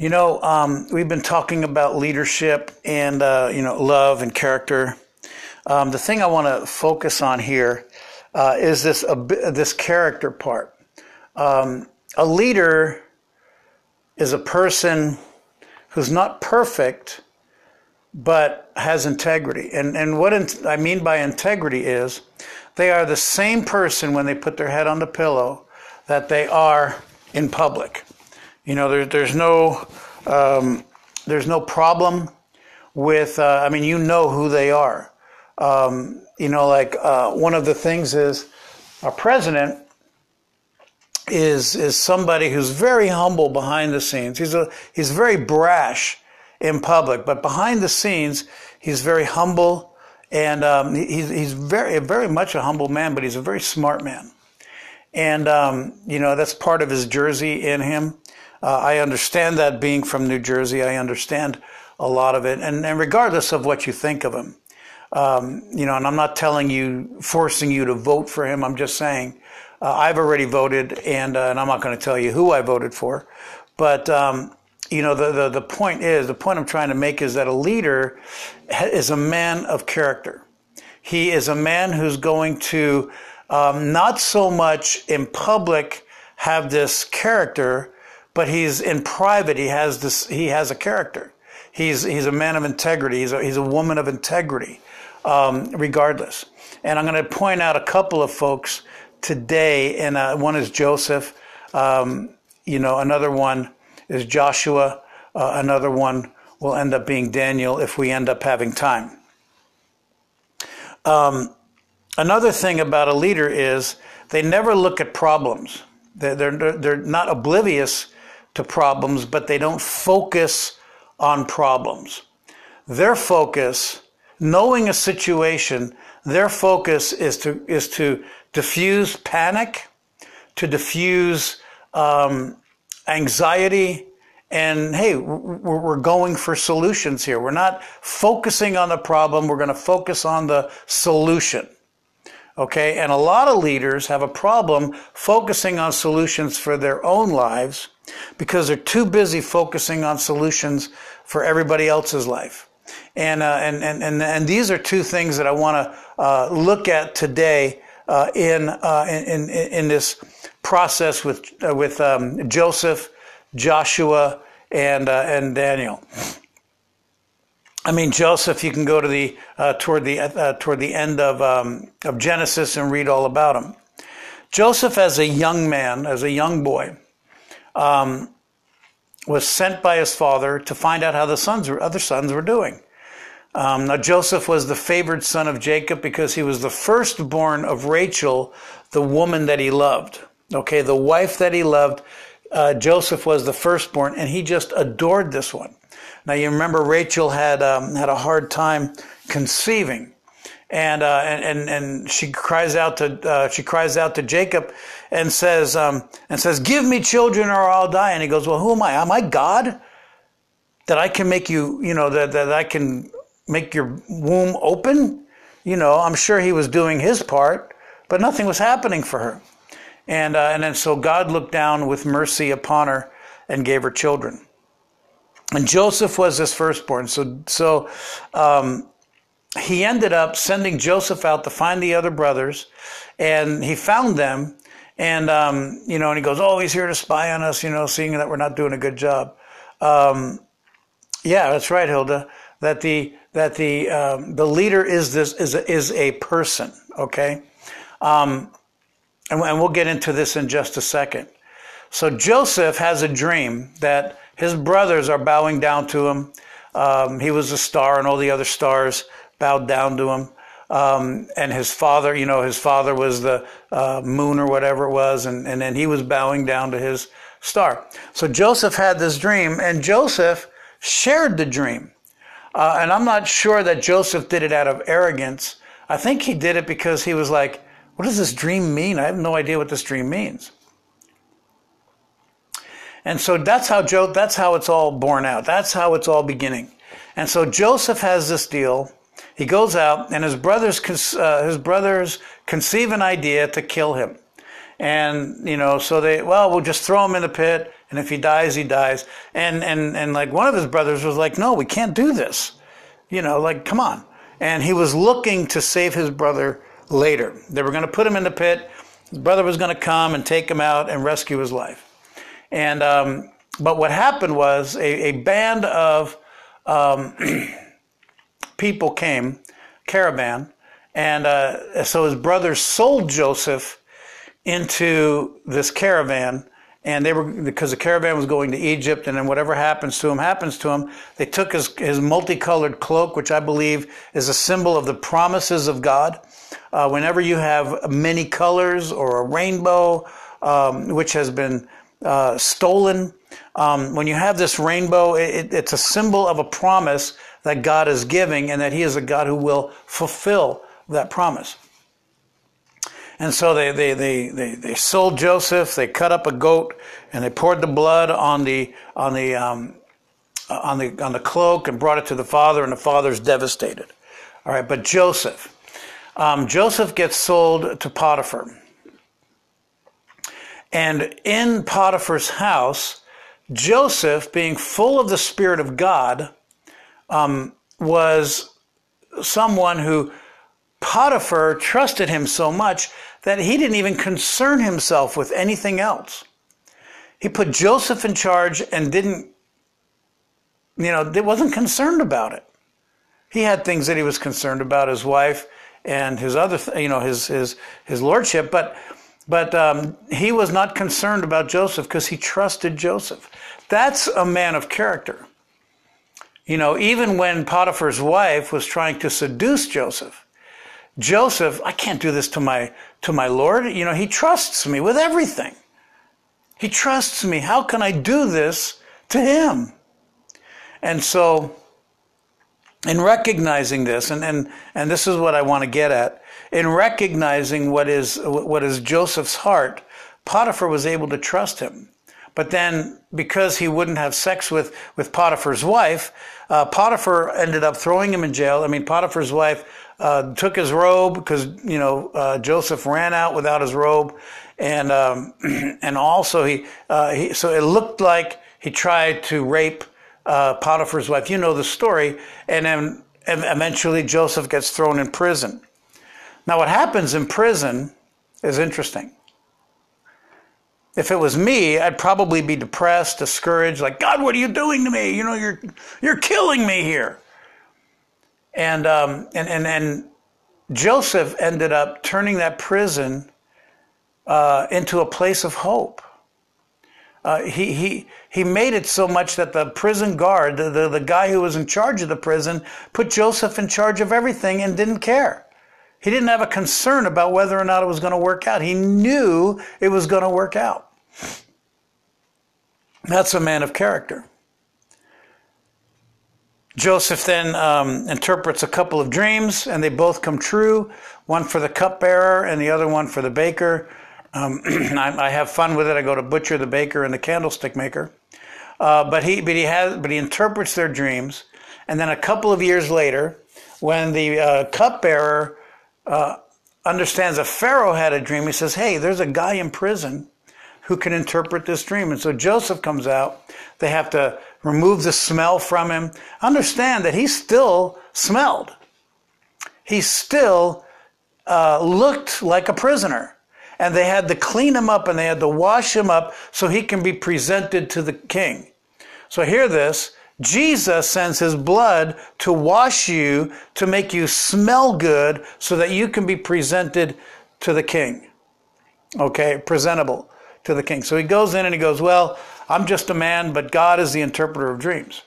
You know, um, we've been talking about leadership and, uh, you know, love and character. Um, the thing I want to focus on here uh, is this, this character part. Um, a leader is a person who's not perfect, but has integrity. And, and what in, I mean by integrity is they are the same person when they put their head on the pillow that they are in public. You know, there, there's no um, there's no problem with. Uh, I mean, you know who they are. Um, you know, like uh, one of the things is our president is is somebody who's very humble behind the scenes. He's a he's very brash in public, but behind the scenes, he's very humble and um, he's he's very very much a humble man, but he's a very smart man. And um, you know that's part of his Jersey in him. Uh, I understand that being from New Jersey, I understand a lot of it, and, and regardless of what you think of him, um, you know, and I'm not telling you, forcing you to vote for him. I'm just saying uh, I've already voted, and, uh, and I'm not going to tell you who I voted for. But, um, you know, the, the, the point is, the point I'm trying to make is that a leader is a man of character. He is a man who's going to um, not so much in public have this character, but he's in private. He has this. He has a character. He's he's a man of integrity. He's a, he's a woman of integrity, um, regardless. And I'm going to point out a couple of folks today, and uh, one is Joseph. Um, you know, another one is Joshua. Uh, another one will end up being Daniel if we end up having time. Um, another thing about a leader is they never look at problems. They're, they're, they're not oblivious to problems, but they don't focus on problems. Their focus, knowing a situation, their focus is to, is to diffuse panic, to diffuse um, anxiety, and hey, we're going for solutions here. We're not focusing on the problem, we're going to focus on the solution. Okay, and a lot of leaders have a problem focusing on solutions for their own lives because they're too busy focusing on solutions for everybody else's life. And, uh, and, and, and, and these are two things that I want to uh, look at today uh, in, uh, in, in, this process with, uh, with um, Joseph, Joshua, and, uh, and Daniel. I mean, Joseph, you can go to the, toward, the toward the end of, um, of Genesis and read all about him. Joseph, as a young man, as a young boy, um, was sent by his father to find out how the sons, other sons were doing. Um, now, Joseph was the favored son of Jacob because he was the firstborn of Rachel, the woman that he loved. Okay, the wife that he loved. Uh, Joseph was the firstborn, and he just adored this one. Now, you remember Rachel had um, had a hard time conceiving, and uh, and, and she cries out to uh, she cries out to Jacob, and says um, and says, "Give me children, or I'll die." And he goes, "Well, who am I? Am I God that I can make you? You know that that I can make your womb open. You know, I'm sure he was doing his part, but nothing was happening for her. And, uh, and then so God looked down with mercy upon her and gave her children. And Joseph was his firstborn. So, so um, he ended up sending Joseph out to find the other brothers, and he found them. And um, you know, and he goes, "Oh, he's here to spy on us," you know, seeing that we're not doing a good job. Um, yeah, that's right, Hilda. That the that the um, the leader is this is a, is a person. Okay, um, and, and we'll get into this in just a second. So Joseph has a dream that his brothers are bowing down to him. Um, he was a star, and all the other stars bowed down to him. Um, and his father, you know, his father was the uh, moon or whatever it was, and, and then he was bowing down to his star. So Joseph had this dream, and Joseph shared the dream. Uh, and I'm not sure that Joseph did it out of arrogance. I think he did it because he was like, what does this dream mean? I have no idea what this dream means. And so that's how Joe, that's how it's all born out. That's how it's all beginning. And so Joseph has this deal. He goes out and his brothers, uh, his brothers conceive an idea to kill him. And, you know, so they, well, we'll just throw him in the pit. And if he dies, he dies. And, and, and like one of his brothers was like, no, we can't do this. You know, like, come on. And he was looking to save his brother later. They were going to put him in the pit. His brother was going to come and take him out and rescue his life. And, um, but what happened was a, a band of um, people came, caravan, and uh, so his brothers sold Joseph into this caravan, and they were because the caravan was going to Egypt, and then whatever happens to him happens to him. They took his his multicolored cloak, which I believe is a symbol of the promises of God. Uh, whenever you have many colors or a rainbow, um, which has been uh, stolen, um, when you have this rainbow, it, it's a symbol of a promise that God is giving, and that He is a God who will fulfill that promise. And so they, they, they, they, they sold Joseph, they cut up a goat, and they poured the blood on the, on the, um, on the, on the cloak and brought it to the father, and the father's devastated. All right, but Joseph, um, Joseph gets sold to Potiphar. And in Potiphar's house, Joseph, being full of the Spirit of God, um, was someone who Potiphar trusted him so much that he didn't even concern himself with anything else. He put Joseph in charge and didn't, you know, wasn't concerned about it. He had things that he was concerned about, his wife and his other, you know, his his his lordship, but but um, he was not concerned about Joseph because he trusted Joseph. That's a man of character. You know, even when Potiphar's wife was trying to seduce Joseph, Joseph, I can't do this to my to my Lord. You know, he trusts me with everything. He trusts me. How can I do this to him? And so in recognizing this, and, and, and this is what I want to get at, in recognizing what is what is Joseph's heart, Potiphar was able to trust him. But then, because he wouldn't have sex with, with Potiphar's wife, uh, Potiphar ended up throwing him in jail. I mean, Potiphar's wife uh, took his robe because you know uh, Joseph ran out without his robe, and um, and also he, uh, he so it looked like he tried to rape uh, Potiphar's wife. You know the story, and then eventually Joseph gets thrown in prison. Now, what happens in prison is interesting. If it was me, I'd probably be depressed, discouraged, like God, what are you doing to me? You know, you're you're killing me here. And, um, and, and, and Joseph ended up turning that prison uh, into a place of hope. Uh, he, he, he made it so much that the prison guard, the, the, the guy who was in charge of the prison, put Joseph in charge of everything and didn't care. He didn't have a concern about whether or not it was going to work out. He knew it was going to work out. That's a man of character. Joseph then um, interprets a couple of dreams, and they both come true one for the cupbearer and the other one for the baker. Um, I, I, have fun with it. I go to butcher the baker and the candlestick maker. Uh, but he, but he has, but he interprets their dreams, and then a couple of years later, when the uh, cupbearer uh, understands that Pharaoh had a dream, he says, "Hey, there's a guy in prison who can interpret this dream." And so Joseph comes out. They have to remove the smell from him. Understand that he still smelled. He still uh, looked like a prisoner. And they had to clean him up and they had to wash him up so he can be presented to the king. So hear this. Jesus sends his blood to wash you, to make you smell good, so that you can be presented to the king. Okay, presentable to the king. So he goes in and he goes, Well, I'm just a man, but God is the interpreter of dreams.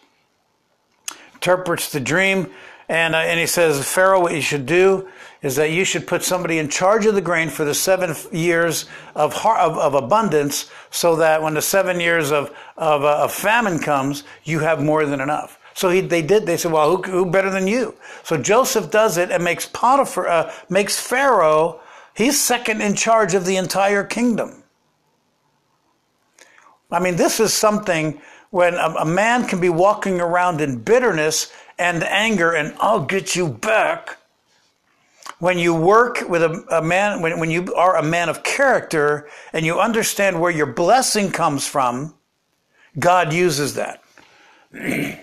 Interprets the dream, and, uh, and he says, Pharaoh, what you should do is that you should put somebody in charge of the grain for the seven years of, of, of abundance so that when the seven years of, of, uh, of famine comes, you have more than enough. So he, they did. They said, "Well, who, who, better than you?" So Joseph does it and makes Potiphar, uh, makes Pharaoh. He's second in charge of the entire kingdom. I mean, this is something when a, a man can be walking around in bitterness and anger and I'll get you back. when you work with a, a man, when, when you are a man of character and you understand where your blessing comes from, God uses that.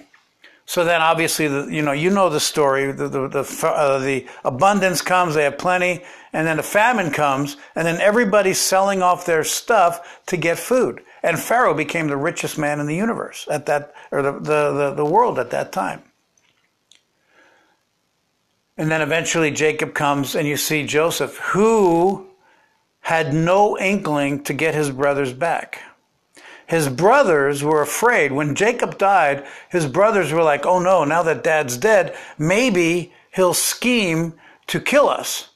so then, obviously, the, you know you know the story. The the the, uh, the, abundance comes; they have plenty, and then the famine comes, and then everybody's selling off their stuff to get food. And Pharaoh became the richest man in the universe at that, or the the, the, the world at that time. And then eventually Jacob comes, and you see Joseph, who had no inkling to get his brothers back. His brothers were afraid. When Jacob died, his brothers were like, oh no, now that dad's dead, maybe he'll scheme to kill us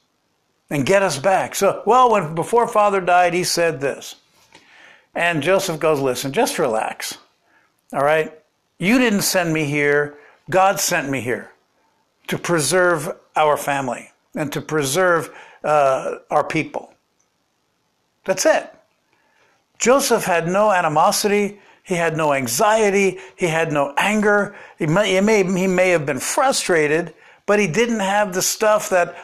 and get us back. So, well, when before father died, he said this. And Joseph goes, listen, just relax. All right? You didn't send me here. God sent me here to preserve our family and to preserve uh, our people. That's it. Joseph had no animosity. He had no anxiety. He had no anger. He may, he may, he may have been frustrated, but he didn't have the stuff that,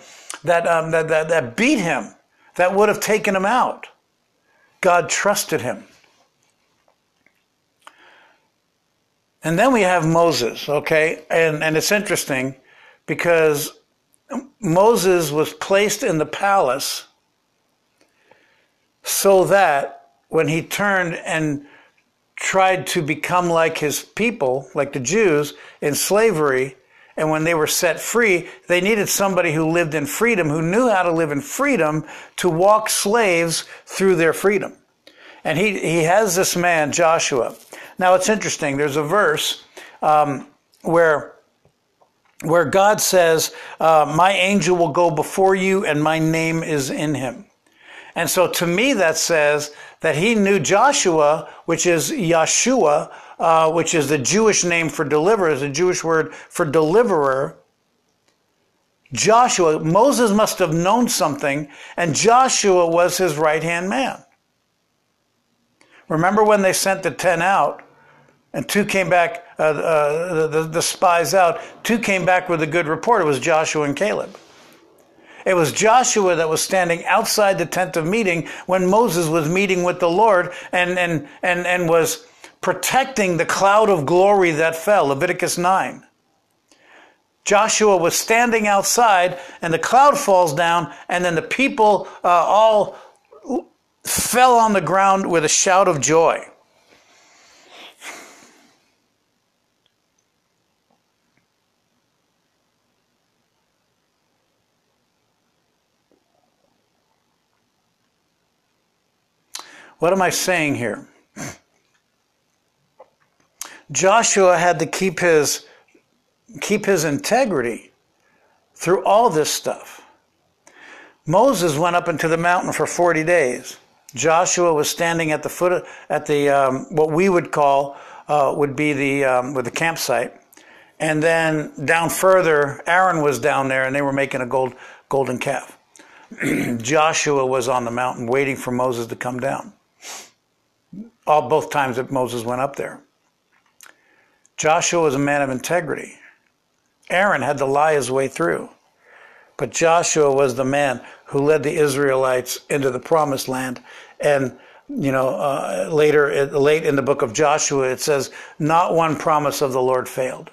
that, um, that, that, that beat him, that would have taken him out. God trusted him. And then we have Moses, okay? And, and it's interesting because Moses was placed in the palace so that when he turned and tried to become like his people, like the Jews, in slavery, and when they were set free, they needed somebody who lived in freedom, who knew how to live in freedom to walk slaves through their freedom. And he, he has this man, Joshua. Now it's interesting. There's a verse um, where where God says, uh, "My angel will go before you, and my name is in him." And so, to me, that says that he knew Joshua, which is Yeshua, uh, which is the Jewish name for deliverer, is a Jewish word for deliverer. Joshua, Moses must have known something, and Joshua was his right hand man. Remember when they sent the ten out, and two came back, uh, uh, the, the spies out, two came back with a good report. It was Joshua and Caleb. It was Joshua that was standing outside the tent of meeting when Moses was meeting with the Lord and, and, and, and was protecting the cloud of glory that fell, Leviticus 9. Joshua was standing outside and the cloud falls down and then the people uh, all fell on the ground with a shout of joy. What am I saying here? Joshua had to keep his keep his integrity through all this stuff. Moses went up into the mountain for 40 days. Joshua was standing at the foot at the um, what we would call uh, would be the um, with the campsite, and then down further, Aaron was down there, and they were making a gold golden calf. Joshua was on the mountain waiting for Moses to come down all both times that Moses went up there. Joshua was a man of integrity. Aaron had to lie his way through. But Joshua was the man who led the Israelites into the promised land. And, you know, uh, later, late in the book of Joshua, it says, not one promise of the Lord failed.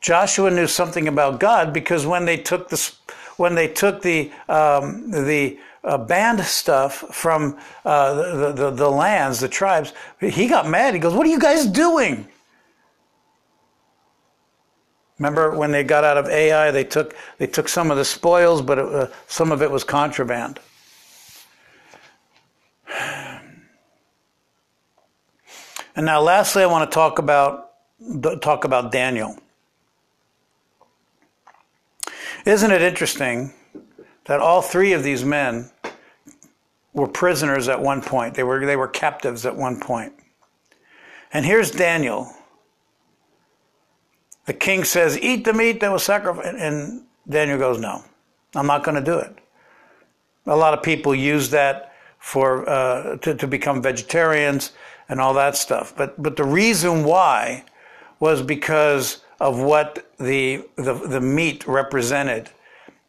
Joshua knew something about God because when they took the when they took the um, the uh, banned stuff from uh, the, the, the lands, the tribes, he got mad. He goes, "What are you guys doing?" Remember when they got out of Ai, they took they took some of the spoils, but it, uh, some of it was contraband. And now, lastly, I want to talk about talk about Daniel. Isn't it interesting that all three of these men were prisoners at one point? They were, they were captives at one point. And here's Daniel. The king says, Eat the meat that was sacrificed. And Daniel goes, No, I'm not going to do it. A lot of people use that for uh, to, to become vegetarians and all that stuff. But, but the reason why was because of what the, the, the meat represented.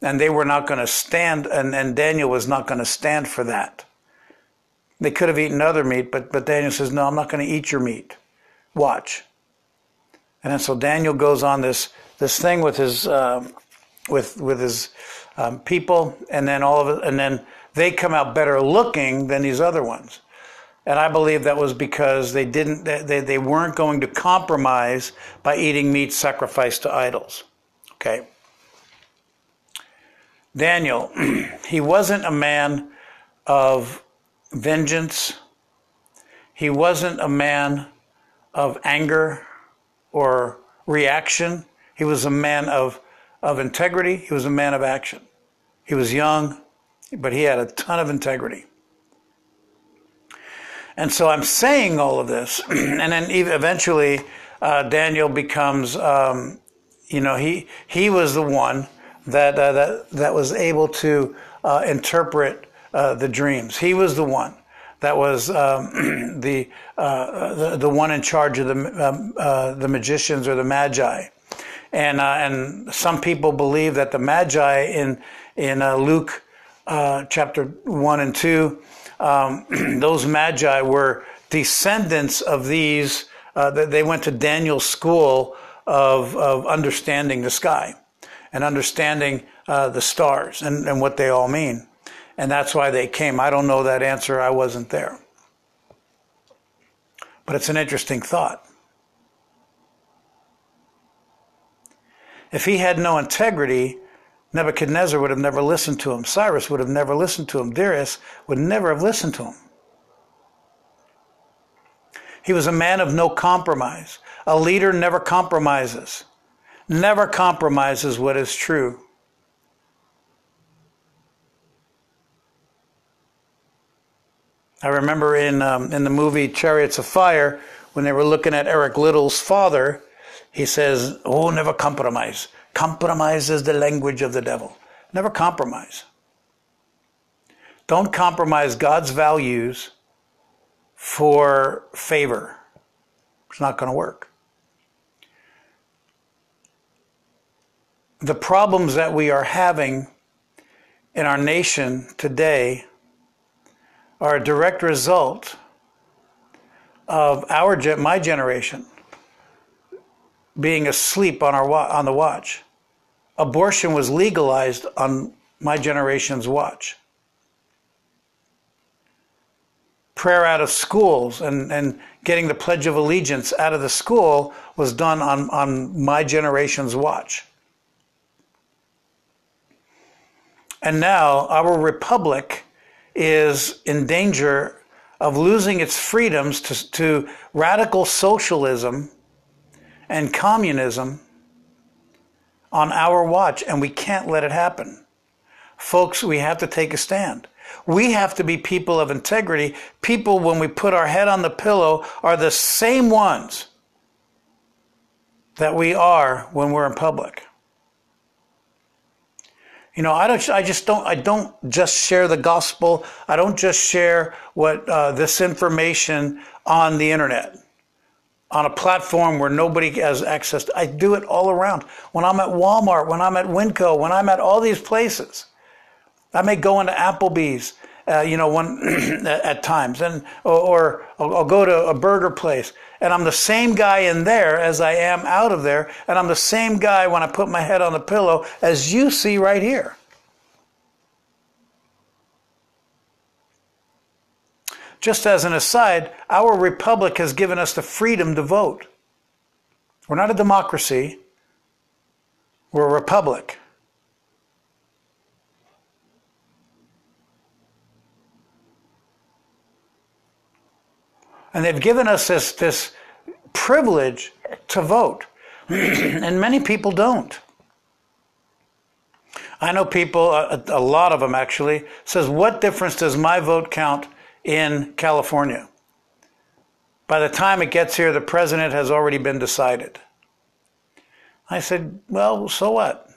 And they were not going to stand, and, and Daniel was not going to stand for that. They could have eaten other meat, but, but Daniel says, No, I'm not going to eat your meat. Watch. And so Daniel goes on this, this thing with his, uh, with, with his um, people, and then all of it, and then they come out better looking than these other ones. And I believe that was because they didn't, they, they weren't going to compromise by eating meat sacrificed to idols. Okay. Daniel, he wasn't a man of vengeance. He wasn't a man of anger or reaction. He was a man of, of integrity. He was a man of action. He was young, but he had a ton of integrity. And so I'm saying all of this, and then eventually uh, Daniel becomes, um, you know, he he was the one that uh, that that was able to uh, interpret uh, the dreams. He was the one that was um, the, uh, the, the one in charge of the um, uh, the magicians or the magi, and and some people believe that the magi in in Luke chapter one and two um, those magi were descendants of these. Uh, they went to Daniel's school of, of understanding the sky and understanding uh, the stars and, and what they all mean. And that's why they came. I don't know that answer. I wasn't there. But it's an interesting thought. If he had no integrity, Nebuchadnezzar would have never listened to him. Cyrus would have never listened to him. Darius would never have listened to him. He was a man of no compromise. A leader never compromises, never compromises what is true. I remember in, um, in the movie Chariots of Fire, when they were looking at Eric Liddell's father, he says, Oh, never compromise. Compromise is the language of the devil. Never compromise. Don't compromise God's values for favor. It's not going to work. The problems that we are having in our nation today are a direct result of our my generation being asleep on our on the watch. Abortion was legalized on my generation's watch. Prayer out of schools and, and getting the Pledge of Allegiance out of the school was done on, on my generation's watch. And now our republic is in danger of losing its freedoms to, to radical socialism and communism on our watch, and we can't let it happen. Folks, we have to take a stand. We have to be people of integrity. People, when we put our head on the pillow, are the same ones that we are when we're in public. You know, I don't. I just don't. I don't just share the gospel. I don't just share what uh, this information on the internet on a platform where nobody has access to. I do it all around. When I'm at Walmart, when I'm at Winco, when I'm at all these places. I may go into Applebee's, uh, you know, one at times, and or, or I'll, I'll go to a burger place, and I'm the same guy in there as I am out of there, and I'm the same guy when I put my head on the pillow as you see right here. Just as an aside, our republic has given us the freedom to vote. We're not a democracy, we're a republic. And they've given us this, this privilege to vote. and many people don't. I know people, a, a, lot of them actually, says, what difference does my vote count in California. By the time it gets here, the president has already been decided. I said, Well, so what?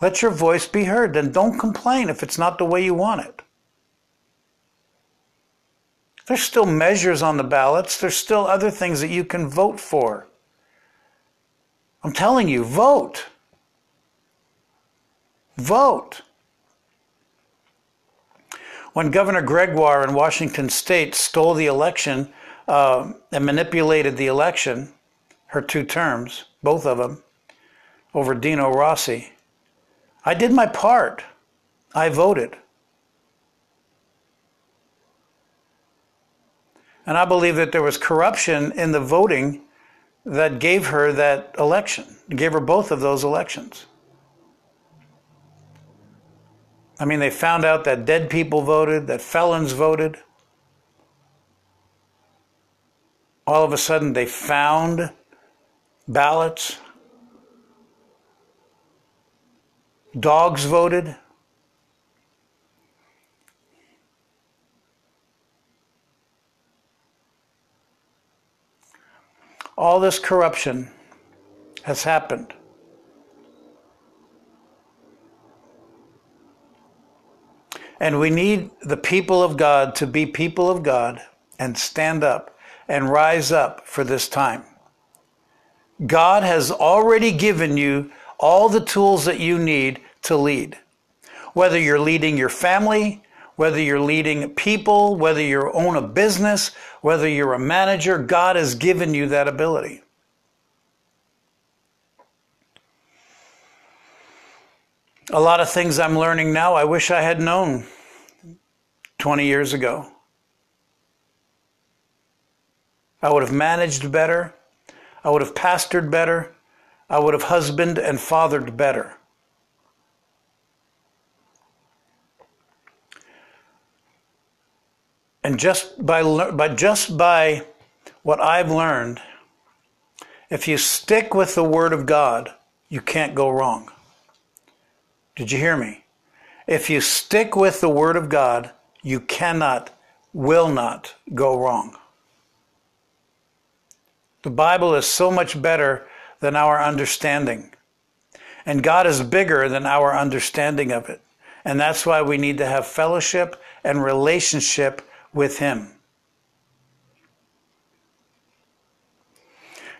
Let your voice be heard. Then don't complain if it's not the way you want it. There's still measures on the ballots. There's still other things that you can vote for. I'm telling you, vote. Vote. When Governor Gregoire in Washington state stole the election uh, and manipulated the election, her two terms, both of them, over Dino Rossi, I did my part. I voted. And I believe that there was corruption in the voting that gave her that election, gave her both of those elections. I mean, they found out that dead people voted, that felons voted. All of a sudden, they found ballots. Dogs voted. All this corruption has happened. And we need the people of God to be people of God and stand up and rise up for this time. God has already given you all the tools that you need to lead. Whether you're leading your family, whether you're leading people, whether you own a business, whether you're a manager, God has given you that ability. A lot of things I'm learning now, I wish I had known 20 years ago. I would have managed better. I would have pastored better. I would have husbanded and fathered better. And just by, but just by what I've learned, if you stick with the Word of God, you can't go wrong. Did you hear me? If you stick with the Word of God, you cannot, will not go wrong. The Bible is so much better than our understanding. And God is bigger than our understanding of it. And that's why we need to have fellowship and relationship with Him.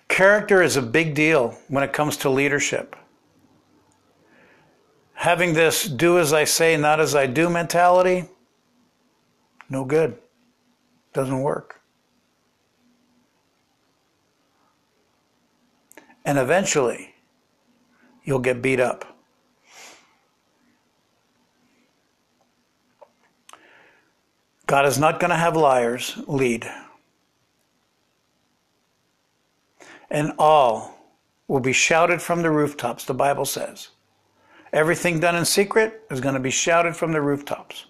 Character is a big deal when it comes to leadership. Having this do as I say, not as I do mentality, no good. Doesn't work. And eventually, you'll get beat up. God is not going to have liars lead. And all will be shouted from the rooftops, the Bible says. Everything done in secret is going to be shouted from the rooftops.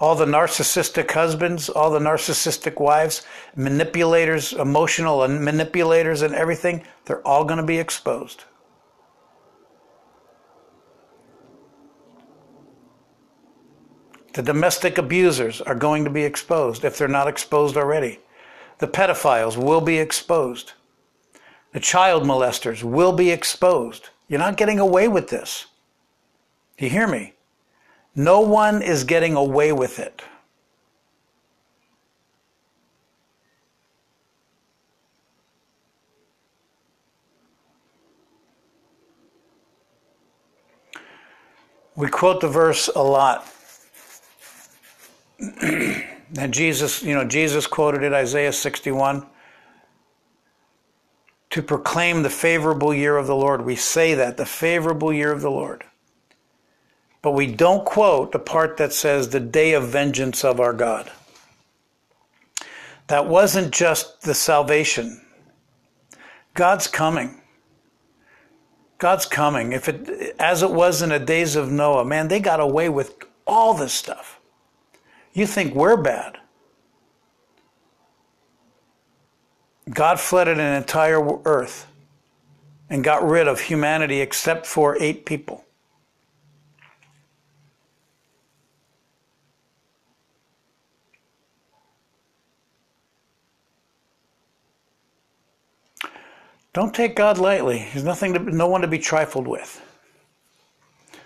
All the narcissistic husbands, all the narcissistic wives, manipulators, emotional and manipulators, and everything, they're all going to be exposed. The domestic abusers are going to be exposed if they're not exposed already. The pedophiles will be exposed. The child molesters will be exposed. You're not getting away with this. Do you hear me? No one is getting away with it. We quote the verse a lot and Jesus, you know, Jesus quoted it, Isaiah 61, to proclaim the favorable year of the Lord. We say that, the favorable year of the Lord. But we don't quote the part that says the day of vengeance of our God. That wasn't just the salvation. God's coming. God's coming. If it as it was in the days of Noah, man, they got away with all this stuff. You think we're bad. God flooded an entire earth and got rid of humanity except for eight people. Don't take God lightly. He's nothing to, no one to be trifled with.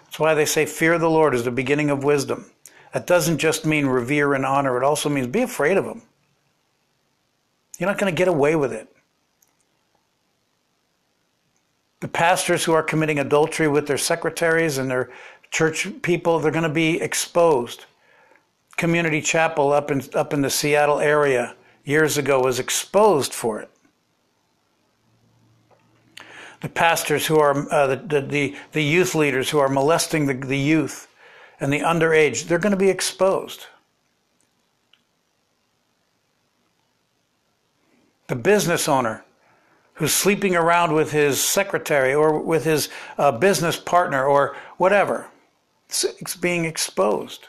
That's why they say fear the Lord is the beginning of wisdom. That doesn't just mean revere and honor, it also means be afraid of him. You're not going to get away with it. The pastors who are committing adultery with their secretaries and their church people, they're going to be exposed. Community Chapel up in, up in the Seattle area years ago was exposed for it. The pastors who are, uh, the, the, the youth leaders who are molesting the, the youth and the underage, they're going to be exposed. The business owner who's sleeping around with his secretary or with his uh, business partner or whatever, it's, it's being exposed.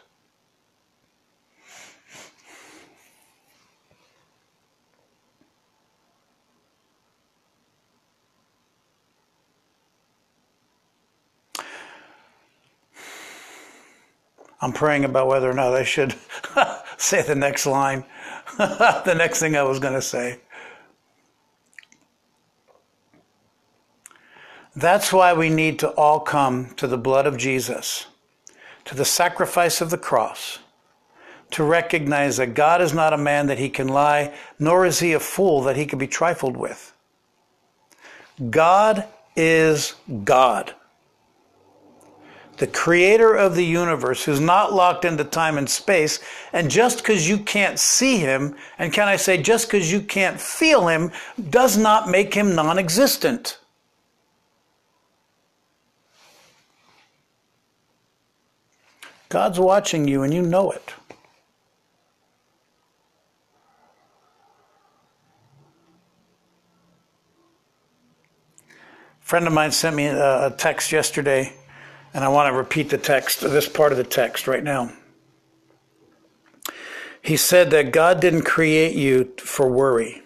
I'm praying about whether or not I should say the next line, the next thing I was going to say. That's why we need to all come to the blood of Jesus, to the sacrifice of the cross, to recognize that God is not a man that he can lie, nor is he a fool that he can be trifled with. God is God the creator of the universe, who's not locked into time and space. And just because you can't see him, and can I say, just because you can't feel him, does not make him non existent. God's watching you and you know it. A friend of mine sent me a text yesterday and I want to repeat the text, this part of the text right now. He said that God didn't create you for worry.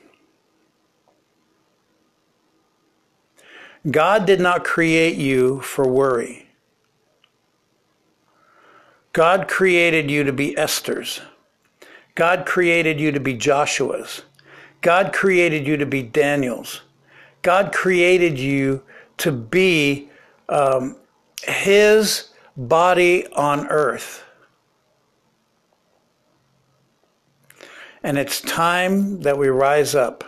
God did not create you for worry. God created you to be Esther's. God created you to be Joshua's. God created you to be Daniel's. God created you to be um, his body on earth. And it's time that we rise up.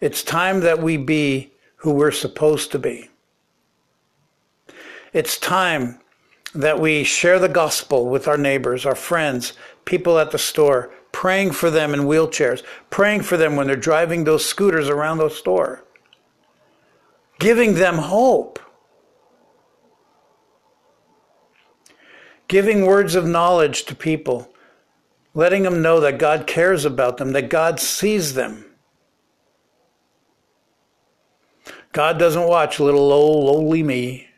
It's time that we be who we're supposed to be. It's time that we share the gospel with our neighbors, our friends, people at the store, praying for them in wheelchairs, praying for them when they're driving those scooters around the store, giving them hope. Giving words of knowledge to people, letting them know that God cares about them, that God sees them. God doesn't watch little old lowly me.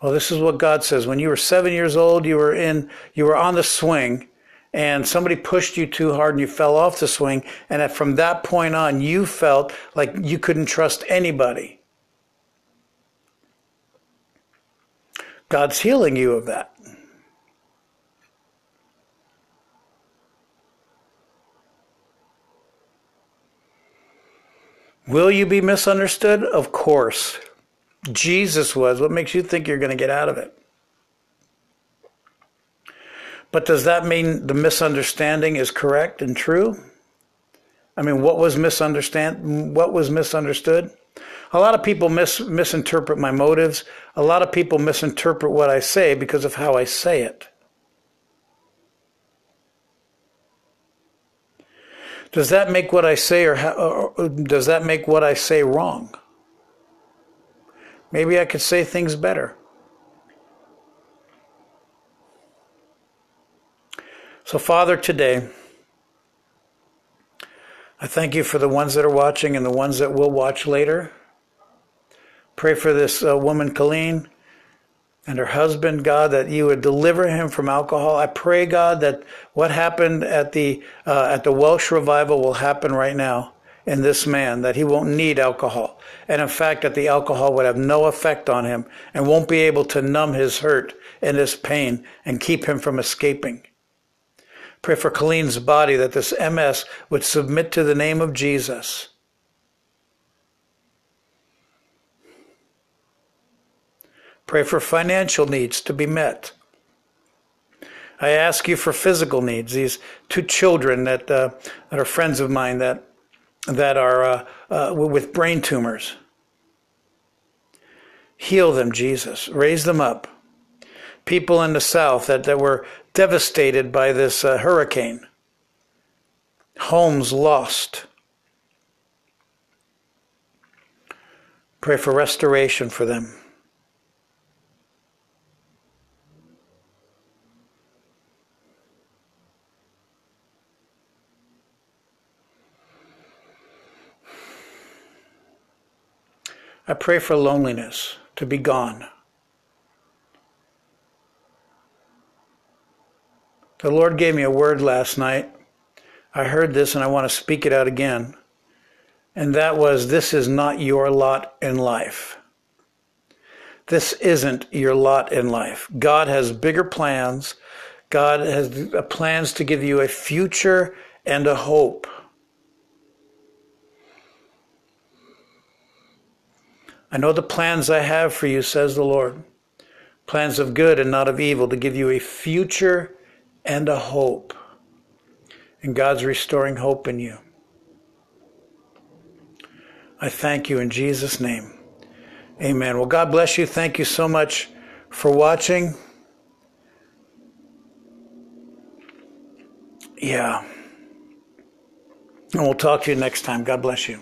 Well, this is what God says. When you were seven years old, you were in, you were on the swing, and somebody pushed you too hard, and you fell off the swing. And from that point on, you felt like you couldn't trust anybody. God's healing you of that. Will you be misunderstood? Of course. Jesus was. What makes you think you're going to get out of it? But does that mean the misunderstanding is correct and true? I mean, what was misunderstand? What was misunderstood? A lot of people mis- misinterpret my motives. A lot of people misinterpret what I say because of how I say it. Does that make what I say or, or does that make what I say wrong? Maybe I could say things better. So, Father, today, I thank you for the ones that are watching and the ones that will watch later. Pray for this uh, woman, Colleen and her husband, God, that you would deliver him from alcohol. I pray, God, that what happened at the uh, at the Welsh revival will happen right now in this man, that he won't need alcohol, and in fact, that the alcohol would have no effect on him and won't be able to numb his hurt and his pain and keep him from escaping. Pray for Colleen's body that this MS would submit to the name of Jesus Pray for financial needs to be met. I ask you for physical needs. These two children that, uh, that are friends of mine that, that are uh, uh, with brain tumors. Heal them, Jesus. Raise them up. People in the South that, that were devastated by this uh, hurricane. Homes lost. Pray for restoration for them. I pray for loneliness to be gone. The Lord gave me a word last night. I heard this and I want to speak it out again. And that was this is not your lot in life. This isn't your lot in life. God has bigger plans. God has uh, plans to give you a future and a hope. I know the plans I have for you, says the Lord. Plans of good and not of evil to give you a future and a hope. And God's restoring hope in you. I thank you in Jesus' name. Amen. Well, God bless you. Thank you so much for watching. Yeah. And we'll talk to you next time. God bless you.